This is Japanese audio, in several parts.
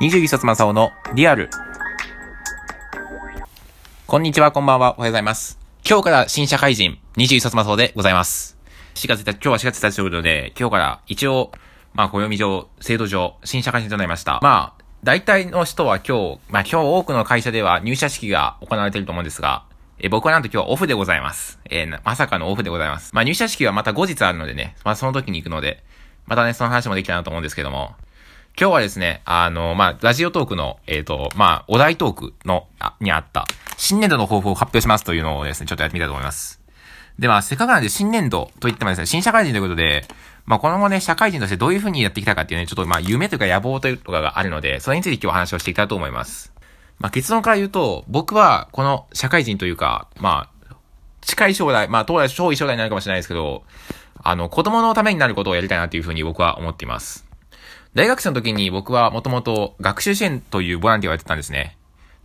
21冊正雄のリアル。こんにちは、こんばんは、おはようございます。今日から新社会人、21冊正雄でございます。4月1日、今日は4月1日ということで、今日から一応、まあ、暦上、制度上、新社会人となりました。まあ、大体の人は今日、まあ今日多くの会社では入社式が行われていると思うんですが、え僕はなんと今日はオフでございます。えー、まさかのオフでございます。まあ入社式はまた後日あるのでね、まあその時に行くので、またね、その話もできたなと思うんですけども、今日はですね、あの、まあ、ラジオトークの、えっ、ー、と、まあ、お題トークの、あにあった、新年度の抱負を発表しますというのをですね、ちょっとやってみたいと思います。で、まあ、せっかくなんで新年度といってもですね、新社会人ということで、まあ、この後ね、社会人としてどういう風にやってきたかっていうね、ちょっとまあ、夢というか野望というかがあるので、それについて今日お話をしていきたいと思います。まあ、結論から言うと、僕は、この社会人というか、まあ、近い将来、まあ、当来、超い将来になるかもしれないですけど、あの、子供のためになることをやりたいなというふうに僕は思っています。大学生の時に僕はもともと学習支援というボランティアをやってたんですね。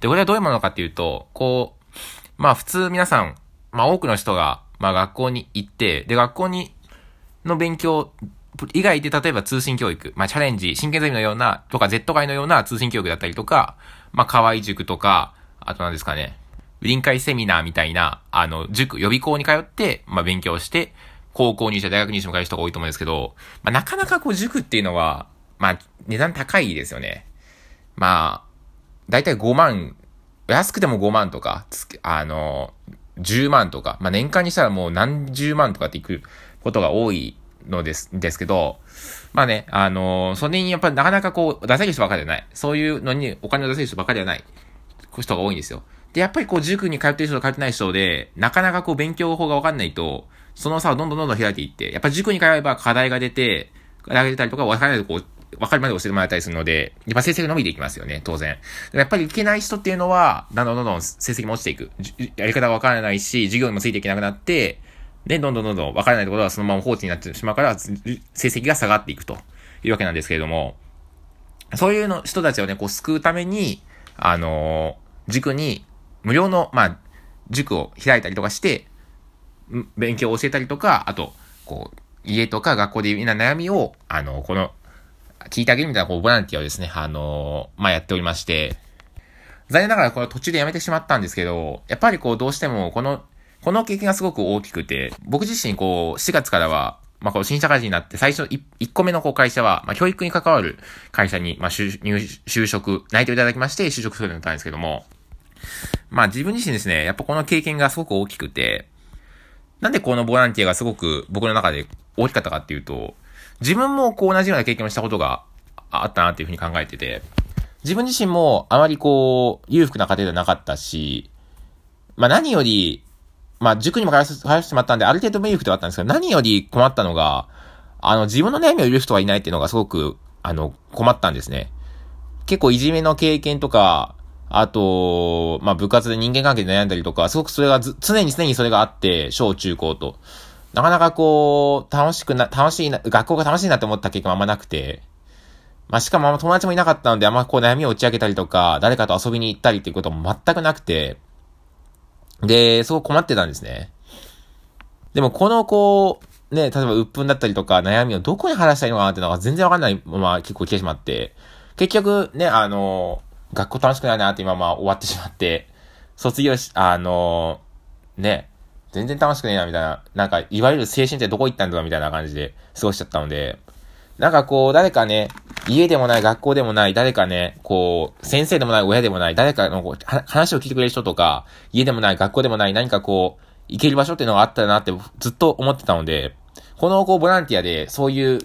で、これはどういうものかっていうと、こう、まあ普通皆さん、まあ多くの人が、まあ学校に行って、で、学校に、の勉強以外で例えば通信教育、まあチャレンジ、真剣ゼミのような、とか Z 会のような通信教育だったりとか、まあ河合塾とか、あと何ですかね、臨海セミナーみたいな、あの、塾、予備校に通って、まあ勉強して、高校入社、大学入社も通う人が多いと思うんですけど、まあなかなかこう塾っていうのは、まあ、値段高いですよね。まあ、だいたい5万、安くても5万とか、あの、10万とか、まあ年間にしたらもう何十万とかっていくことが多いのです、ですけど、まあね、あのそれにやっぱりなかなかこう、出せる人ばかりじゃない。そういうのにお金を出せる人ばかりじゃない。人が多いんですよ。で、やっぱりこう、塾に通ってる人と通ってない人で、なかなかこう、勉強法がわかんないと、その差をどんどんどんどん開いていって、やっぱ塾に通えば課題が出て、課題が出たりとか、わからないとこう、わかるまで教えてもらったりするので、やっぱ成績が伸びていきますよね、当然。やっぱりいけない人っていうのは、どんどんどんどん成績も落ちていく。やり方がわからないし、授業にもついていけなくなって、で、どんどんどんどんわからないところはそのまま放置になってしまうから、成績が下がっていくというわけなんですけれども、そういうの人たちをね、こう救うために、あのー、塾に無料の、まあ、塾を開いたりとかして、勉強を教えたりとか、あと、こう、家とか学校でみんな悩みを、あの、この聞いてあげるみたいなこうボランティアをですね、あの、まあ、やっておりまして、残念ながらこれ途中でやめてしまったんですけど、やっぱりこうどうしてもこの、この経験がすごく大きくて、僕自身こう4月からは、まあ、こう新社会人になって最初 1, 1個目のこう会社は、まあ、教育に関わる会社に、まあ、就、就職、内定いただきまして就職するようになったんですけども、まあ自分自身ですね、やっぱこの経験がすごく大きくて、なんでこのボランティアがすごく僕の中で大きかったかっていうと、自分もこう同じような経験をしたことがあったなっていうふうに考えてて、自分自身もあまりこう、裕福な家庭ではなかったし、まあ何より、まあ塾にも通わせてしまったんで、ある程度裕福ではあったんですけど、何より困ったのが、あの、自分の悩みを許す人がいないっていうのがすごく、あの、困ったんですね。結構いじめの経験とか、あと、まあ部活で人間関係で悩んだりとか、すごくそれが常に常にそれがあって、小中高と。なかなかこう、楽しくな、楽しいな、学校が楽しいなって思った経験もあんまなくて、まあ、しかもあんま友達もいなかったので、あんまこう悩みを打ち明けたりとか、誰かと遊びに行ったりっていうことも全くなくて、で、すごく困ってたんですね。でもこのこう、ね、例えば鬱憤だったりとか悩みをどこに話したいいのかなっていうのが全然わかんないまま結構来てしまって、結局ね、あの、学校楽しくないなって今まあ終わってしまって、卒業し、あの、ね、全然楽しくねえな、みたいな。なんか、いわゆる青春ってどこ行ったんだろうみたいな感じで過ごしちゃったので、なんかこう、誰かね、家でもない、学校でもない、誰かね、こう、先生でもない、親でもない、誰かの話を聞いてくれる人とか、家でもない、学校でもない、何かこう、行ける場所っていうのがあったらなってずっと思ってたので、このこう、ボランティアでそういう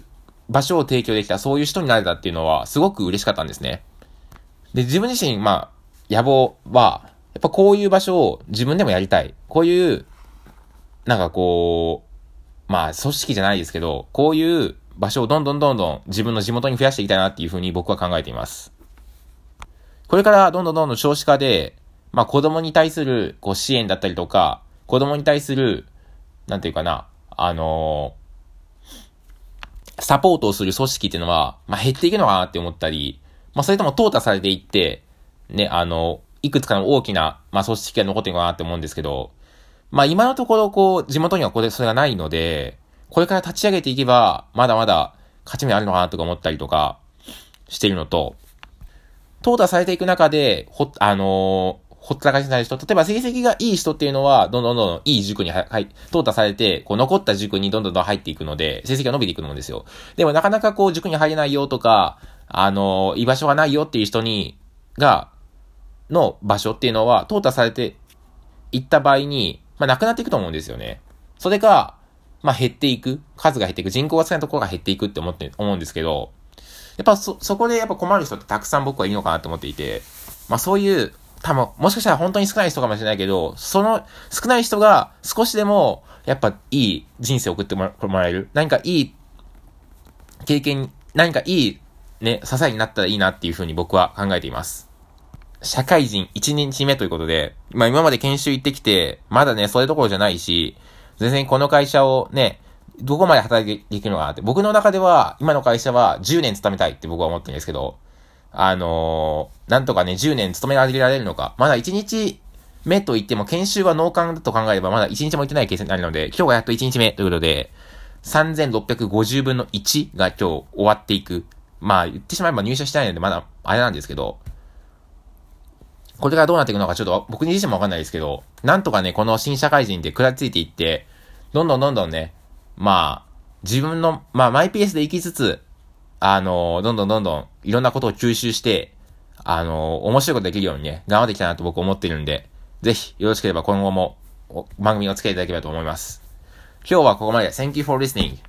場所を提供できた、そういう人になれたっていうのは、すごく嬉しかったんですね。で、自分自身、まあ、野望は、やっぱこういう場所を自分でもやりたい。こういうなんかこう、まあ組織じゃないですけど、こういう場所をどんどんどんどん自分の地元に増やしていきたいなっていうふうに僕は考えています。これからどんどんどんどん少子化で、まあ子供に対するこう支援だったりとか、子供に対する、なんていうかな、あのー、サポートをする組織っていうのは、まあ減っていくのかなって思ったり、まあそれとも淘汰されていって、ね、あの、いくつかの大きな、まあ組織が残っていくかなって思うんですけど、まあ今のところこう、地元にはこれ、それがないので、これから立ち上げていけば、まだまだ勝ち目あるのかなとか思ったりとかしているのと、淘汰されていく中で、ほ、あのー、ほったらかしなる人、例えば成績がいい人っていうのは、どんどんどんどんいい塾には、はい、淘汰されて、こう残った塾にどんどんどん入っていくので、成績が伸びていくのですよ。でもなかなかこう塾に入れないよとか、あのー、居場所がないよっていう人に、が、の場所っていうのは、淘汰されていった場合に、まあ、なくなっていくと思うんですよね。それが、まあ、減っていく。数が減っていく。人口が少ないところが減っていくって思って、思うんですけど、やっぱそ、そこでやっぱ困る人ってたくさん僕はいいのかなと思っていて、まあそういう、多分、もしかしたら本当に少ない人かもしれないけど、その少ない人が少しでも、やっぱいい人生を送ってもらえる。何かいい経験、何かいいね、支えになったらいいなっていうふうに僕は考えています。社会人1日目ということで、まあ今まで研修行ってきて、まだね、それどころじゃないし、全然この会社をね、どこまで働きできるのかなって。僕の中では、今の会社は10年勤めたいって僕は思ってるんですけど、あのー、なんとかね、10年勤められるのか。まだ1日目と言っても、研修は農幹だと考えれば、まだ1日も行ってないケースになるので、今日がやっと1日目ということで、3650分の1が今日終わっていく。まあ、言ってしまえば入社してないので、まだ、あれなんですけど、これからどうなっていくのかちょっと僕自身もわかんないですけど、なんとかね、この新社会人で食らいついていって、どんどんどんどんね、まあ、自分の、まあ、マイペースで生きつつ、あの、どんどんどんどん、いろんなことを吸収して、あの、面白いことできるようにね、頑張っていきたいなと僕思ってるんで、ぜひ、よろしければ今後も、番組をつけていただければと思います。今日はここまで。Thank you for listening.